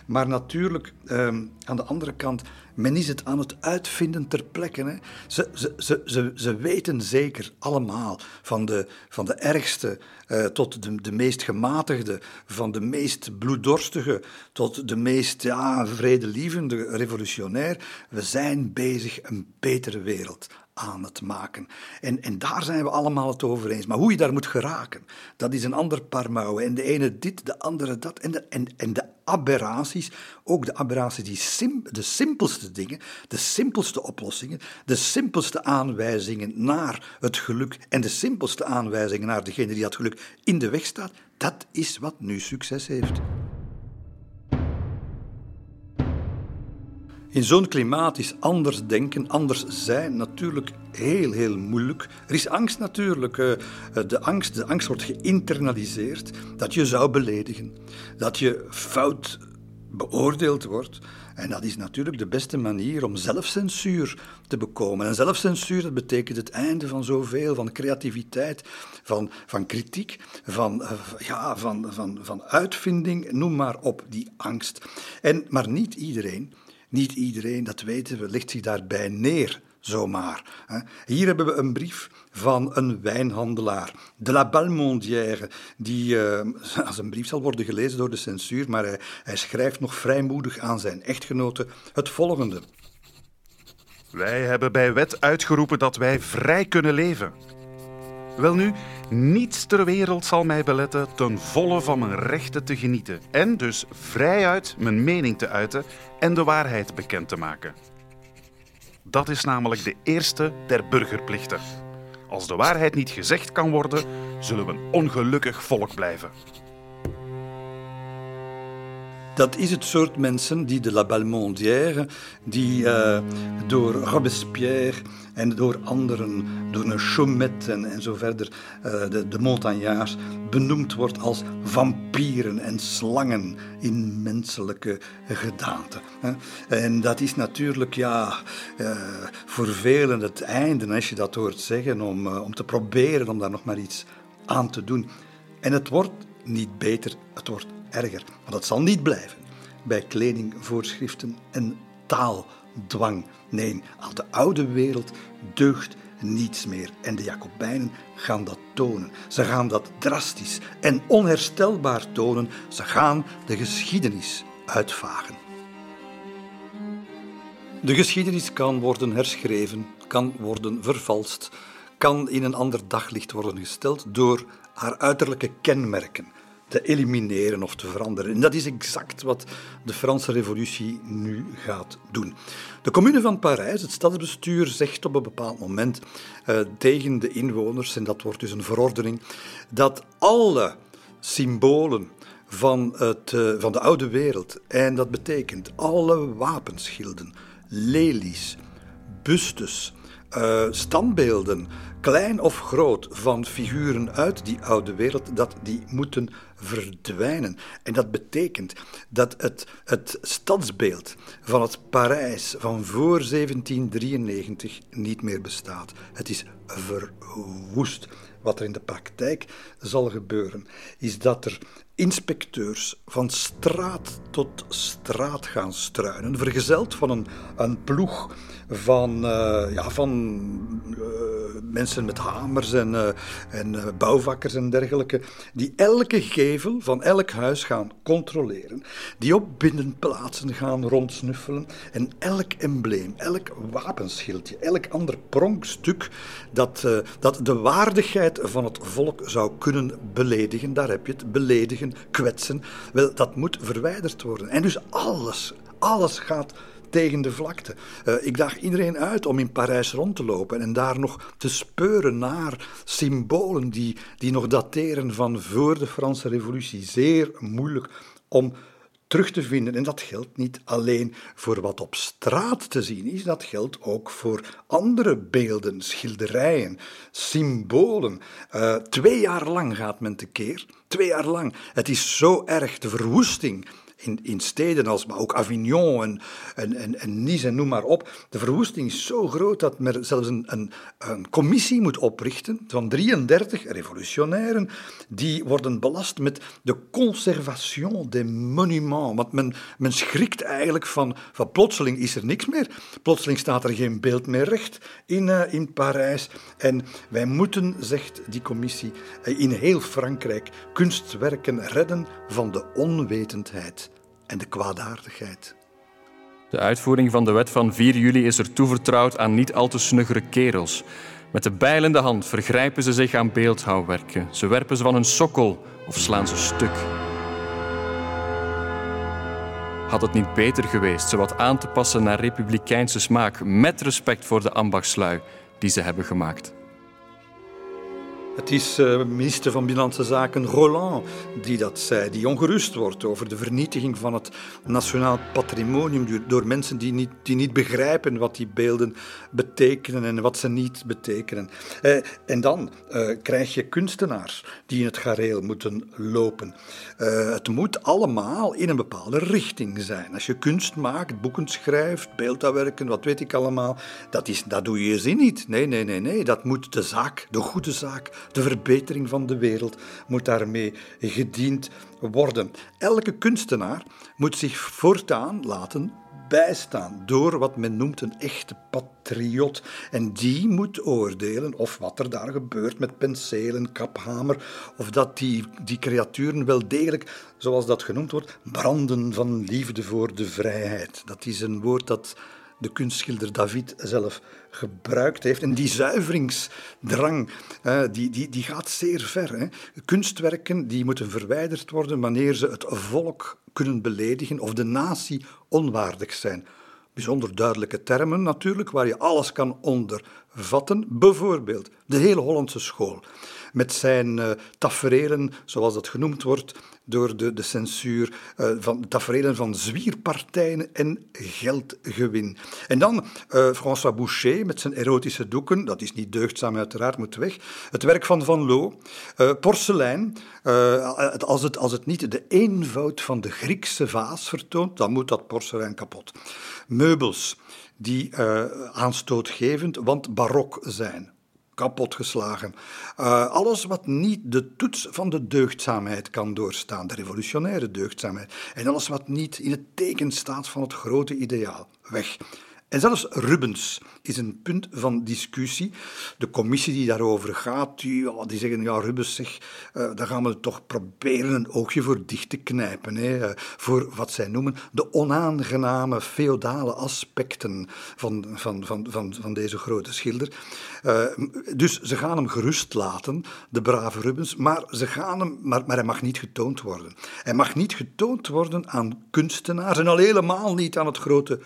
Speaker 2: Maar natuurlijk, ehm, aan de andere kant, men is het aan het uitvinden ter plekke. Hè. Ze, ze, ze, ze, weten zeker allemaal, van de, van de ergste uh, tot de, de meest gematigde, van de meest bloeddorstige tot de meest ja, vredelievende revolutionair. We zijn bezig een betere wereld aan het maken. En, en daar zijn we allemaal het over eens. Maar hoe je daar moet geraken, dat is een ander paar mouwen. En de ene dit, de andere dat. En de, en, en de aberraties, ook de aberraties, die de simpelste dingen, de simpelste oplossingen, de simpelste aanwijzingen naar het geluk en de simpelste aanwijzingen naar degene die dat geluk in de weg staat, dat is wat nu succes heeft. In zo'n klimaat is anders denken, anders zijn natuurlijk heel, heel moeilijk. Er is angst natuurlijk. Eh, de angst, de angst wordt geïnternaliseerd dat je zou beledigen, dat je fout beoordeeld wordt. En dat is natuurlijk de beste manier om zelfcensuur te bekomen. En zelfcensuur, dat betekent het einde van zoveel, van creativiteit, van, van kritiek, van, eh, ja, van, van, van uitvinding, noem maar op, die angst. En, maar niet iedereen niet iedereen, dat weten we, legt zich daarbij neer, zomaar. Hier hebben we een brief van een wijnhandelaar, de la Balmondière, die uh, als een brief zal worden gelezen door de censuur, maar hij, hij schrijft nog vrijmoedig aan zijn echtgenote het volgende.
Speaker 4: Wij hebben bij wet uitgeroepen dat wij vrij kunnen leven. Welnu, niets ter wereld zal mij beletten ten volle van mijn rechten te genieten en dus vrijuit mijn mening te uiten en de waarheid bekend te maken. Dat is namelijk de eerste der burgerplichten. Als de waarheid niet gezegd kan worden, zullen we een ongelukkig volk blijven.
Speaker 2: Dat is het soort mensen die de La Balmondière, die uh, door Robespierre en door anderen, door een Chaumet en, zo verder, uh, de, de benoemd wordt als vampieren en slangen in menselijke gedaante. En dat is natuurlijk ja, uh, voor velen het einde, als je dat hoort zeggen, om, om te proberen om daar nog maar iets aan te doen. En het wordt niet beter, het wordt erger. Maar dat zal niet blijven bij kledingvoorschriften en taaldwang. Nee, aan de oude wereld deugt niets meer. En de Jacobijnen gaan dat tonen. Ze gaan dat drastisch en onherstelbaar tonen. Ze gaan de geschiedenis uitvagen. De geschiedenis kan worden herschreven, kan worden vervalst, kan in een ander daglicht worden gesteld door haar uiterlijke kenmerken te elimineren of te veranderen. En dat is exact wat de Franse Revolutie nu gaat doen. De Commune van Parijs, het stadsbestuur, zegt op een bepaald moment uh, tegen de inwoners, en dat wordt dus een verordening, dat alle symbolen van, het, uh, van de oude wereld, en dat betekent alle wapenschilden, lelies, bustes, uh, standbeelden, klein of groot, van figuren uit die oude wereld, dat die moeten verdwijnen. En dat betekent dat het, het stadsbeeld van het Parijs van voor 1793 niet meer bestaat. Het is verwoest. Wat er in de praktijk zal gebeuren, is dat er inspecteurs van straat tot straat gaan struinen, vergezeld van een, een ploeg van, uh, ja, van uh, mensen met hamers en, uh, en bouwvakkers en dergelijke, die elke gevel van elk huis gaan controleren, die op binnenplaatsen gaan rondsnuffelen en elk embleem, elk wapenschildje, elk ander pronkstuk dat, dat de waardigheid van het volk zou kunnen beledigen, daar heb je het, beledigen, kwetsen, wel, dat moet verwijderd worden. En dus alles, alles gaat tegen de vlakte. Uh, ik daag iedereen uit om in Parijs rond te lopen en daar nog te speuren naar symbolen die, die nog dateren van voor de Franse Revolutie. Zeer moeilijk om terug te vinden. En dat geldt niet alleen voor wat op straat te zien is, dat geldt ook voor andere beelden, schilderijen, symbolen. Uh, twee jaar lang gaat men tekeer. Twee jaar lang. Het is zo erg, de verwoesting in, in steden als maar ook Avignon en, en, en, Nice en noem maar op. De verwoesting is zo groot dat men zelfs een, een, een commissie moet oprichten van 33 revolutionairen die worden belast met de conservation des monuments. Want men, men schrikt eigenlijk van, van plotseling is er niks meer. Plotseling staat er geen beeld meer recht in, uh, in Parijs. En wij moeten, zegt die commissie, uh, in heel Frankrijk kunstwerken redden van de onwetendheid en de kwaadaardigheid.
Speaker 3: De uitvoering van de wet van 4 juli is er toevertrouwd aan niet al te snuggere kerels. Met de bijl in de hand vergrijpen ze zich aan beeldhouwwerken. Ze werpen ze van hun sokkel of slaan ze stuk. Had het niet beter geweest ze wat aan te passen naar republikeinse smaak, met respect voor de ambachtslui die ze hebben gemaakt?
Speaker 2: Het is uh, minister van Binnenlandse Zaken Roland die dat zei, die ongerust wordt over de vernietiging van het nationaal patrimonium door mensen die niet, die niet begrijpen wat die beelden betekenen en wat ze niet betekenen. Uh, en dan uh, krijg je kunstenaars die in het gareel moeten lopen. het moet allemaal in een bepaalde richting zijn. Als je kunst maakt, boeken schrijft, beeldhouwwerken, wat weet ik allemaal, dat, is, dat doe je je zin niet. Nee, nee, nee, nee. Dat moet de zaak, de goede zaak, de verbetering van de wereld moet daarmee gediend worden. Elke kunstenaar moet zich voortaan laten bijstaan door wat men noemt een echte patriot. En die moet oordelen of wat er daar gebeurt met penselen, kaphamer, of dat die, die creaturen wel degelijk, zoals dat genoemd wordt, branden van liefde voor de vrijheid. Dat is een woord dat de kunstschilder David zelf gebruikt heeft. En die zuiveringsdrang, die, die, die gaat zeer ver. Hè. Kunstwerken die moeten verwijderd worden wanneer ze het volk kunnen beledigen of de natie onwaardig zijn. Bijzonder duidelijke termen natuurlijk, waar je alles kan ondervatten. Bijvoorbeeld de hele Hollandse school met zijn uh, taferelen, zoals dat genoemd wordt door de, de censuur, uh, van taferelen van zwierpartijen en geldgewin. En dan uh, François Boucher met zijn erotische doeken, dat is niet deugdzaam uiteraard, moet weg. Het werk van Van Loo, porselein, als, het, als het niet de eenvoud van de Griekse vaas vertoont, dan moet dat porselein kapot. Meubels die aanstootgevend, want barok zijn kapotgeslagen. Uh, alles wat niet de toets van de deugdzaamheid kan doorstaan, de revolutionaire deugdzaamheid. En alles wat niet in het teken staat van het grote ideaal. Weg. En zelfs Rubens is een punt van discussie. De commissie die daarover gaat, die, die zeggen, ja Rubens zeg, uh, daar gaan we toch proberen een oogje voor dicht te knijpen. Hè, uh, voor wat zij noemen de onaangename feodale aspecten van, van, van, van, van deze grote schilder. Uh, dus ze gaan hem gerust laten, de brave Rubens, maar, ze gaan hem, maar, maar hij mag niet getoond worden. Hij mag niet getoond worden aan kunstenaars en al helemaal niet aan het grote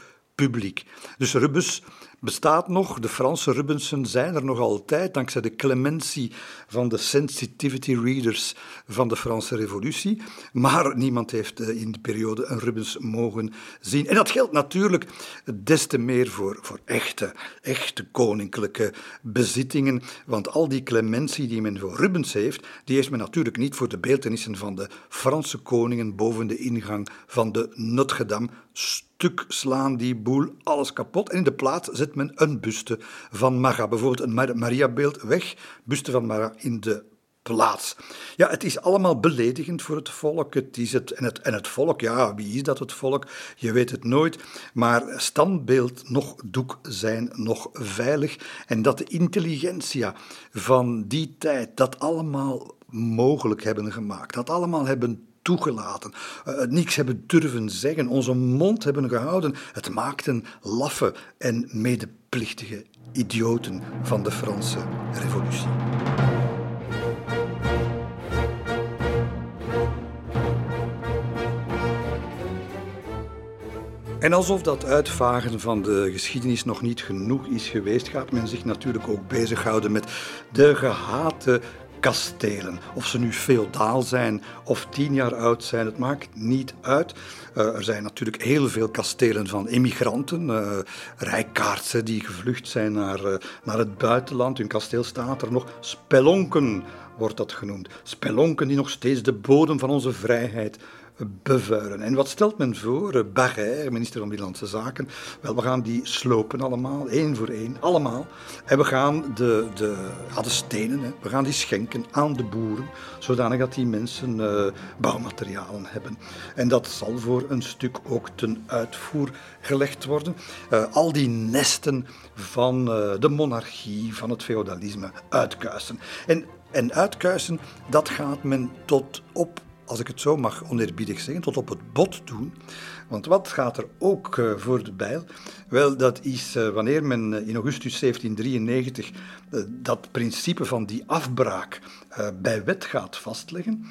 Speaker 2: Dus Rubens bestaat nog, de Franse Rubensen zijn er nog altijd, dankzij de clementie van de sensitivity readers van de Franse Revolutie. Maar niemand heeft eh, in die periode een Rubens mogen zien. En dat geldt natuurlijk des te meer voor, voor echte, echte koninklijke bezittingen. Want al die clementie die men voor Rubens heeft, die heeft men natuurlijk niet voor de beeldenissen van de Franse koningen boven de ingang van de Notre Dame stuk slaan die boel alles kapot. En in de plaats zet men een buste van Maga. Bijvoorbeeld een Maria-beeld weg, buste van Maria in de plaats. Ja, het is allemaal beledigend voor het volk. Het is het, en, het, en het volk, ja, wie is dat het volk? Je weet het nooit. Maar standbeeld nog doek zijn nog veilig. En dat de intelligentia van die tijd dat allemaal mogelijk hebben gemaakt. Dat allemaal hebben toegelaten, uh, niks hebben durven zeggen, onze mond hebben gehouden. Het maakten laffe en medeplichtige idioten van de Franse Revolutie. En alsof dat uitvagen van de geschiedenis nog niet genoeg is geweest, gaat men zich natuurlijk ook bezighouden met de gehate kastelen. Of ze nu feodaal zijn of tien jaar oud zijn, het maakt niet uit. Uh, er zijn natuurlijk heel veel kastelen van emigranten, uh, rijkaartsen die gevlucht zijn naar, uh, naar het buitenland. Hun kasteel staat er nog. Spelonken wordt dat genoemd. Spelonken die nog steeds de bodem van onze vrijheid bevuilen. En wat stelt men voor? Barrère, minister van Binnenlandse Zaken. Wel, we gaan die slopen allemaal, één voor één, allemaal. En we gaan de, de, ja, stenen, hè, we gaan die schenken aan de boeren, zodanig dat die mensen uh, bouwmaterialen hebben. En dat zal voor een stuk ook ten uitvoer gelegd worden. Uh, al die nesten van de monarchie, van het feudalisme, uitkuisen. En, en uitkuisen, dat gaat men tot op als ik het zo mag oneerbiedig zeggen, tot op het bot doen. Want wat gaat er ook uh, voor de bijl? Wel, dat is uh, wanneer men uh, in augustus 1793 dat principe van die afbraak bij wet gaat vastleggen,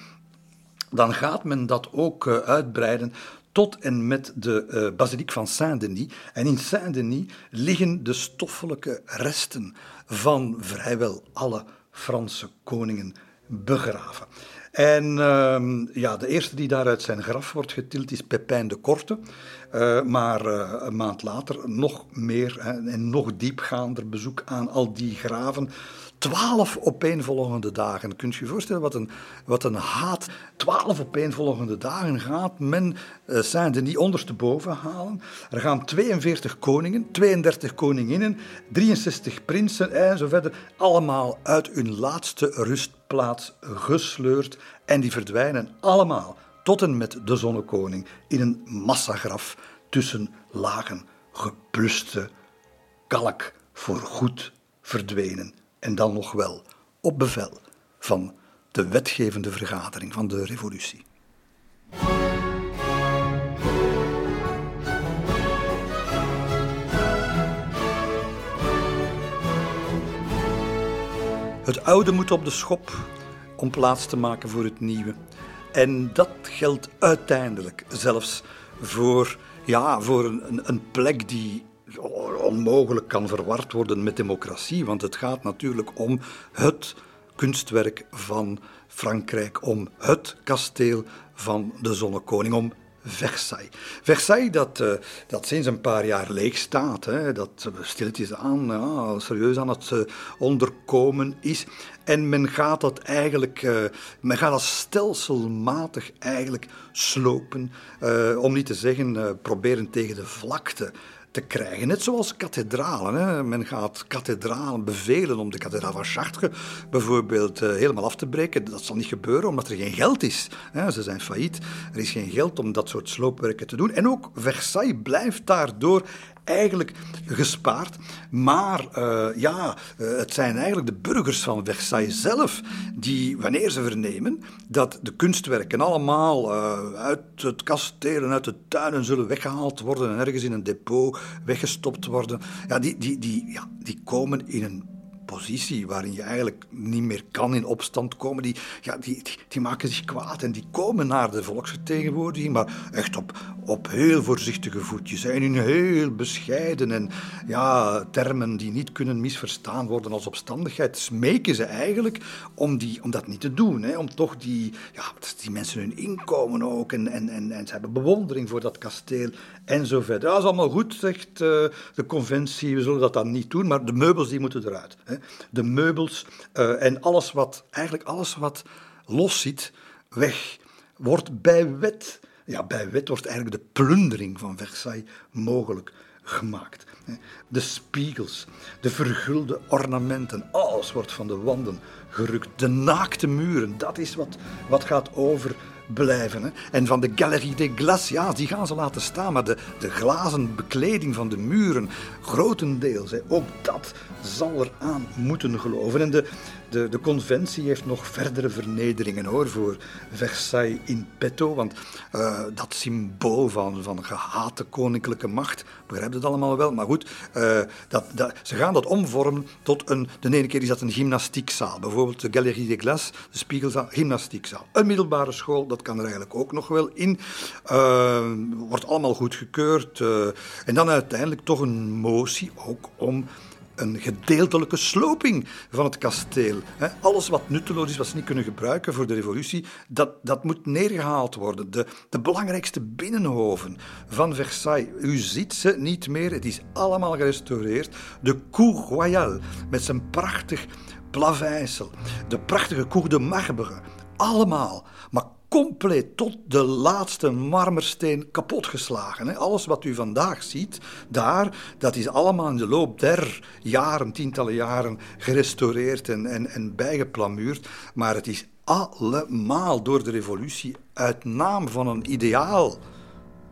Speaker 2: dan gaat men dat ook uitbreiden tot en met de basiliek van Saint-Denis. En in Saint-Denis liggen de stoffelijke resten van vrijwel alle Franse koningen begraven. En uh, ja, de eerste die daar uit zijn graf wordt getild is Pepijn de Korte. Uh, maar uh, een maand later nog meer en nog diepgaander bezoek aan al die graven. Twaalf opeenvolgende dagen. Kunt je je voorstellen wat een, wat een haat. Twaalf opeenvolgende dagen gaat men uh, Saint-Denis ondersteboven halen. Er gaan 42 koningen, 32 koninginnen, 63 prinsen en zo verder. Allemaal uit hun laatste rustplaats gesleurd. En die verdwijnen allemaal tot en met de zonnekoning in een massagraf tussen lagen gepluste kalk voor goed verdwenen. En dan nog wel op bevel van de wetgevende vergadering van de revolutie. Het oude moet op de schop om plaats te maken voor het nieuwe. En dat geldt uiteindelijk zelfs voor, ja, voor een, een plek die onmogelijk kan verward worden met democratie. Want het gaat natuurlijk om het kunstwerk van Frankrijk, om het kasteel van de Zonnekoning, om Versailles. Versailles dat, uh, dat sinds een paar jaar leeg staat, hè, dat stilletjes aan, ja, serieus aan het uh, onderkomen is. En men gaat dat eigenlijk, men gaat dat stelselmatig eigenlijk slopen, om niet te zeggen proberen tegen de vlakte te krijgen. Net zoals kathedralen. Hè. Men gaat kathedralen bevelen om de kathedraal van Chartres bijvoorbeeld uh, helemaal af te breken. Dat zal niet gebeuren omdat er geen geld is. Hè. Ze zijn failliet. Er is geen geld om dat soort sloopwerken te doen. En ook Versailles blijft daardoor eigenlijk gespaard. Maar uh, ja, uh, het zijn eigenlijk de burgers van Versailles zelf die, wanneer ze vernemen dat de kunstwerken allemaal uh, uit het kasteel en uit de tuinen zullen weggehaald worden en ergens in een depot weggestopt worden, ja, die, die, die, ja, die komen in een positie waarin je eigenlijk niet meer kan in opstand komen, die, ja, die, die, maken zich kwaad en die komen naar de volksvertegenwoordiging, maar echt op, op heel voorzichtige voetjes en in heel bescheiden en ja, termen die niet kunnen misverstaan worden als opstandigheid, smeken ze eigenlijk om, die, om dat niet te doen. Hè, om toch die, ja, die mensen hun inkomen ook en, en, en, en ze hebben bewondering voor dat kasteel en zo verder. Dat is allemaal goed, zegt uh, de conventie, we zullen dat dan niet doen, maar de meubels die moeten eruit. De meubels uh, en alles wat, eigenlijk alles wat los zit, weg, wordt bij wet, ja, bij wet wordt eigenlijk de plundering van Versailles mogelijk gemaakt. De spiegels, de vergulde ornamenten, alles wordt van de wanden gerukt. De naakte muren, dat is wat, wat gaat over blijven. Hè. En van de Galerie des Glaces, ja, die gaan ze laten staan, maar de, de glazen bekleding van de muren, grotendeels, hè, ook dat zal er aan moeten geloven. En de, de, de conventie heeft nog verdere vernederingen hoor, voor Versailles in petto. Want uh, dat symbool van, van gehate koninklijke macht, begrijp het allemaal wel. Maar goed, uh, dat, dat, ze gaan dat omvormen tot een. De ene keer is dat een gymnastiekzaal. Bijvoorbeeld de Galerie des Glaces, de Spiegelzaal, gymnastiekzaal. Een middelbare school, dat kan er eigenlijk ook nog wel in. Uh, wordt allemaal goedgekeurd. en dan uiteindelijk toch een motie ook om een gedeeltelijke sloping van het kasteel. Alles wat nutteloos is, wat ze niet kunnen gebruiken voor de revolutie, dat, dat moet neergehaald worden. De, de belangrijkste binnenhoven van Versailles, u ziet ze niet meer, het is allemaal gerestaureerd. De Cour Royale met zijn prachtig plaveisel, de prachtige Cour de Marbre, allemaal. Maar compleet tot de laatste marmersteen kapotgeslagen. Alles wat u vandaag ziet daar, dat is allemaal in de loop der jaren, tientallen jaren, gerestaureerd en, en, en bijgeplamuurd. Maar het is allemaal door de revolutie uit naam van een ideaal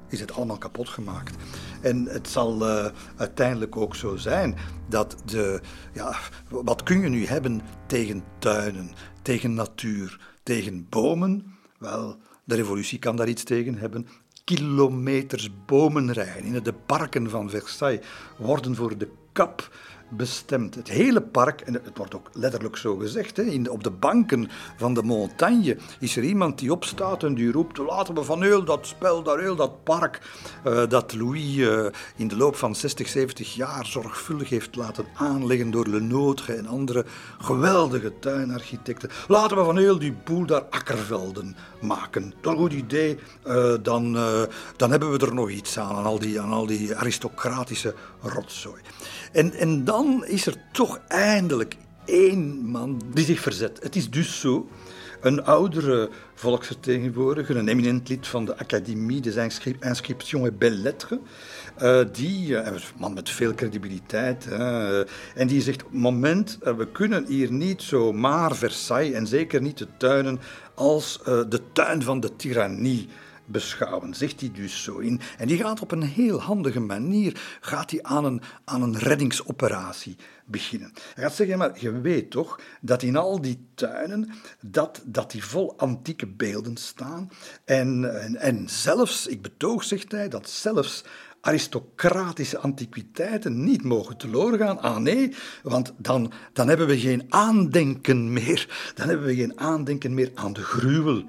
Speaker 2: is het allemaal kapot gemaakt. En het zal uh, uiteindelijk ook zo zijn dat de. Ja, wat kun je nu hebben tegen tuinen, tegen natuur, tegen bomen? Wel, de revolutie kan daar iets tegen hebben. Kilometers bomenrijen in de parken van Versailles worden voor de kap bestemd. Het hele park, en het wordt ook letterlijk zo gezegd, hè, in, op de banken van de montagne is er iemand die opstaat en die roept: laten we van heel dat spel, daar heel dat park, uh, dat Louis uh, in de loop van 60, 70 jaar zorgvuldig heeft laten aanleggen door Lenôtre en andere geweldige tuinarchitecten. Laten we van heel die boel daar akkervelden maken. Dat goed idee. Uh, dan, dan hebben we er nog iets aan, aan al die, aan al die aristocratische rotzooi. En, en dan is er toch eindelijk één man die zich verzet. Het is dus zo. Een oudere volksvertegenwoordiger, een eminent lid van de Académie des Inscriptions et Belles Lettres, uh, die, uh, een man met veel credibiliteit, uh, en die zegt: Moment, eh, we kunnen hier niet zomaar Versailles en zeker niet de tuinen als de tuin van de tirannie beschouwen, zegt hij dus zo in. En die gaat op een heel handige manier gaat hij aan, een, aan een reddingsoperatie beginnen. Hij gaat zeggen, maar je weet toch dat in al die tuinen dat, dat die vol antieke beelden staan. En, en, zelfs, ik betoog, zegt hij, dat zelfs aristocratische antiquiteiten niet mogen teloor gaan. Ah nee, want dan, dan hebben we geen aandenken meer. Dan hebben we geen aandenken meer aan de gruwel.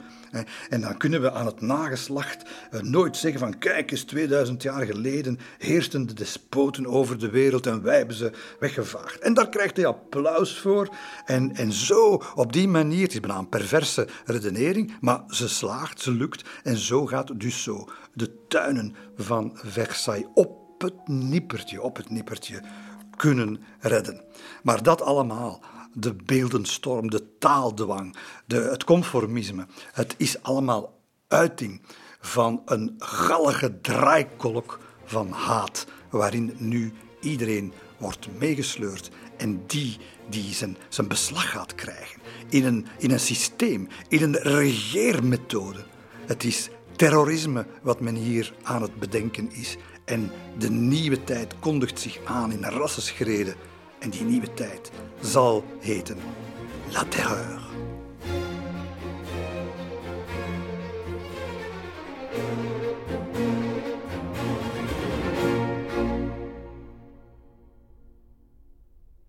Speaker 2: En dan kunnen we aan het nageslacht eh, nooit zeggen van kijk eens, 2000 jaar geleden heersten de despoten over de wereld en wij hebben ze weggevaagd. En daar krijgt hij applaus voor. En, en zo, op die manier, het is bijna een perverse redenering, maar ze slaagt, ze lukt. En zo gaat dus zo de tuinen van Versailles op het nippertje, op het nippertje kunnen redden. Maar dat allemaal de beeldenstorm, de taaldwang, de, het conformisme. Het is allemaal uiting van een gallige draaikolk van haat, waarin nu iedereen wordt meegesleurd en die, die zijn, zijn beslag gaat krijgen in een, in een systeem, in een regeermethode. Het is terrorisme wat men hier aan het bedenken is. En de nieuwe tijd kondigt zich aan in rassenschreden en die nieuwe tijd zal heten La Terreur.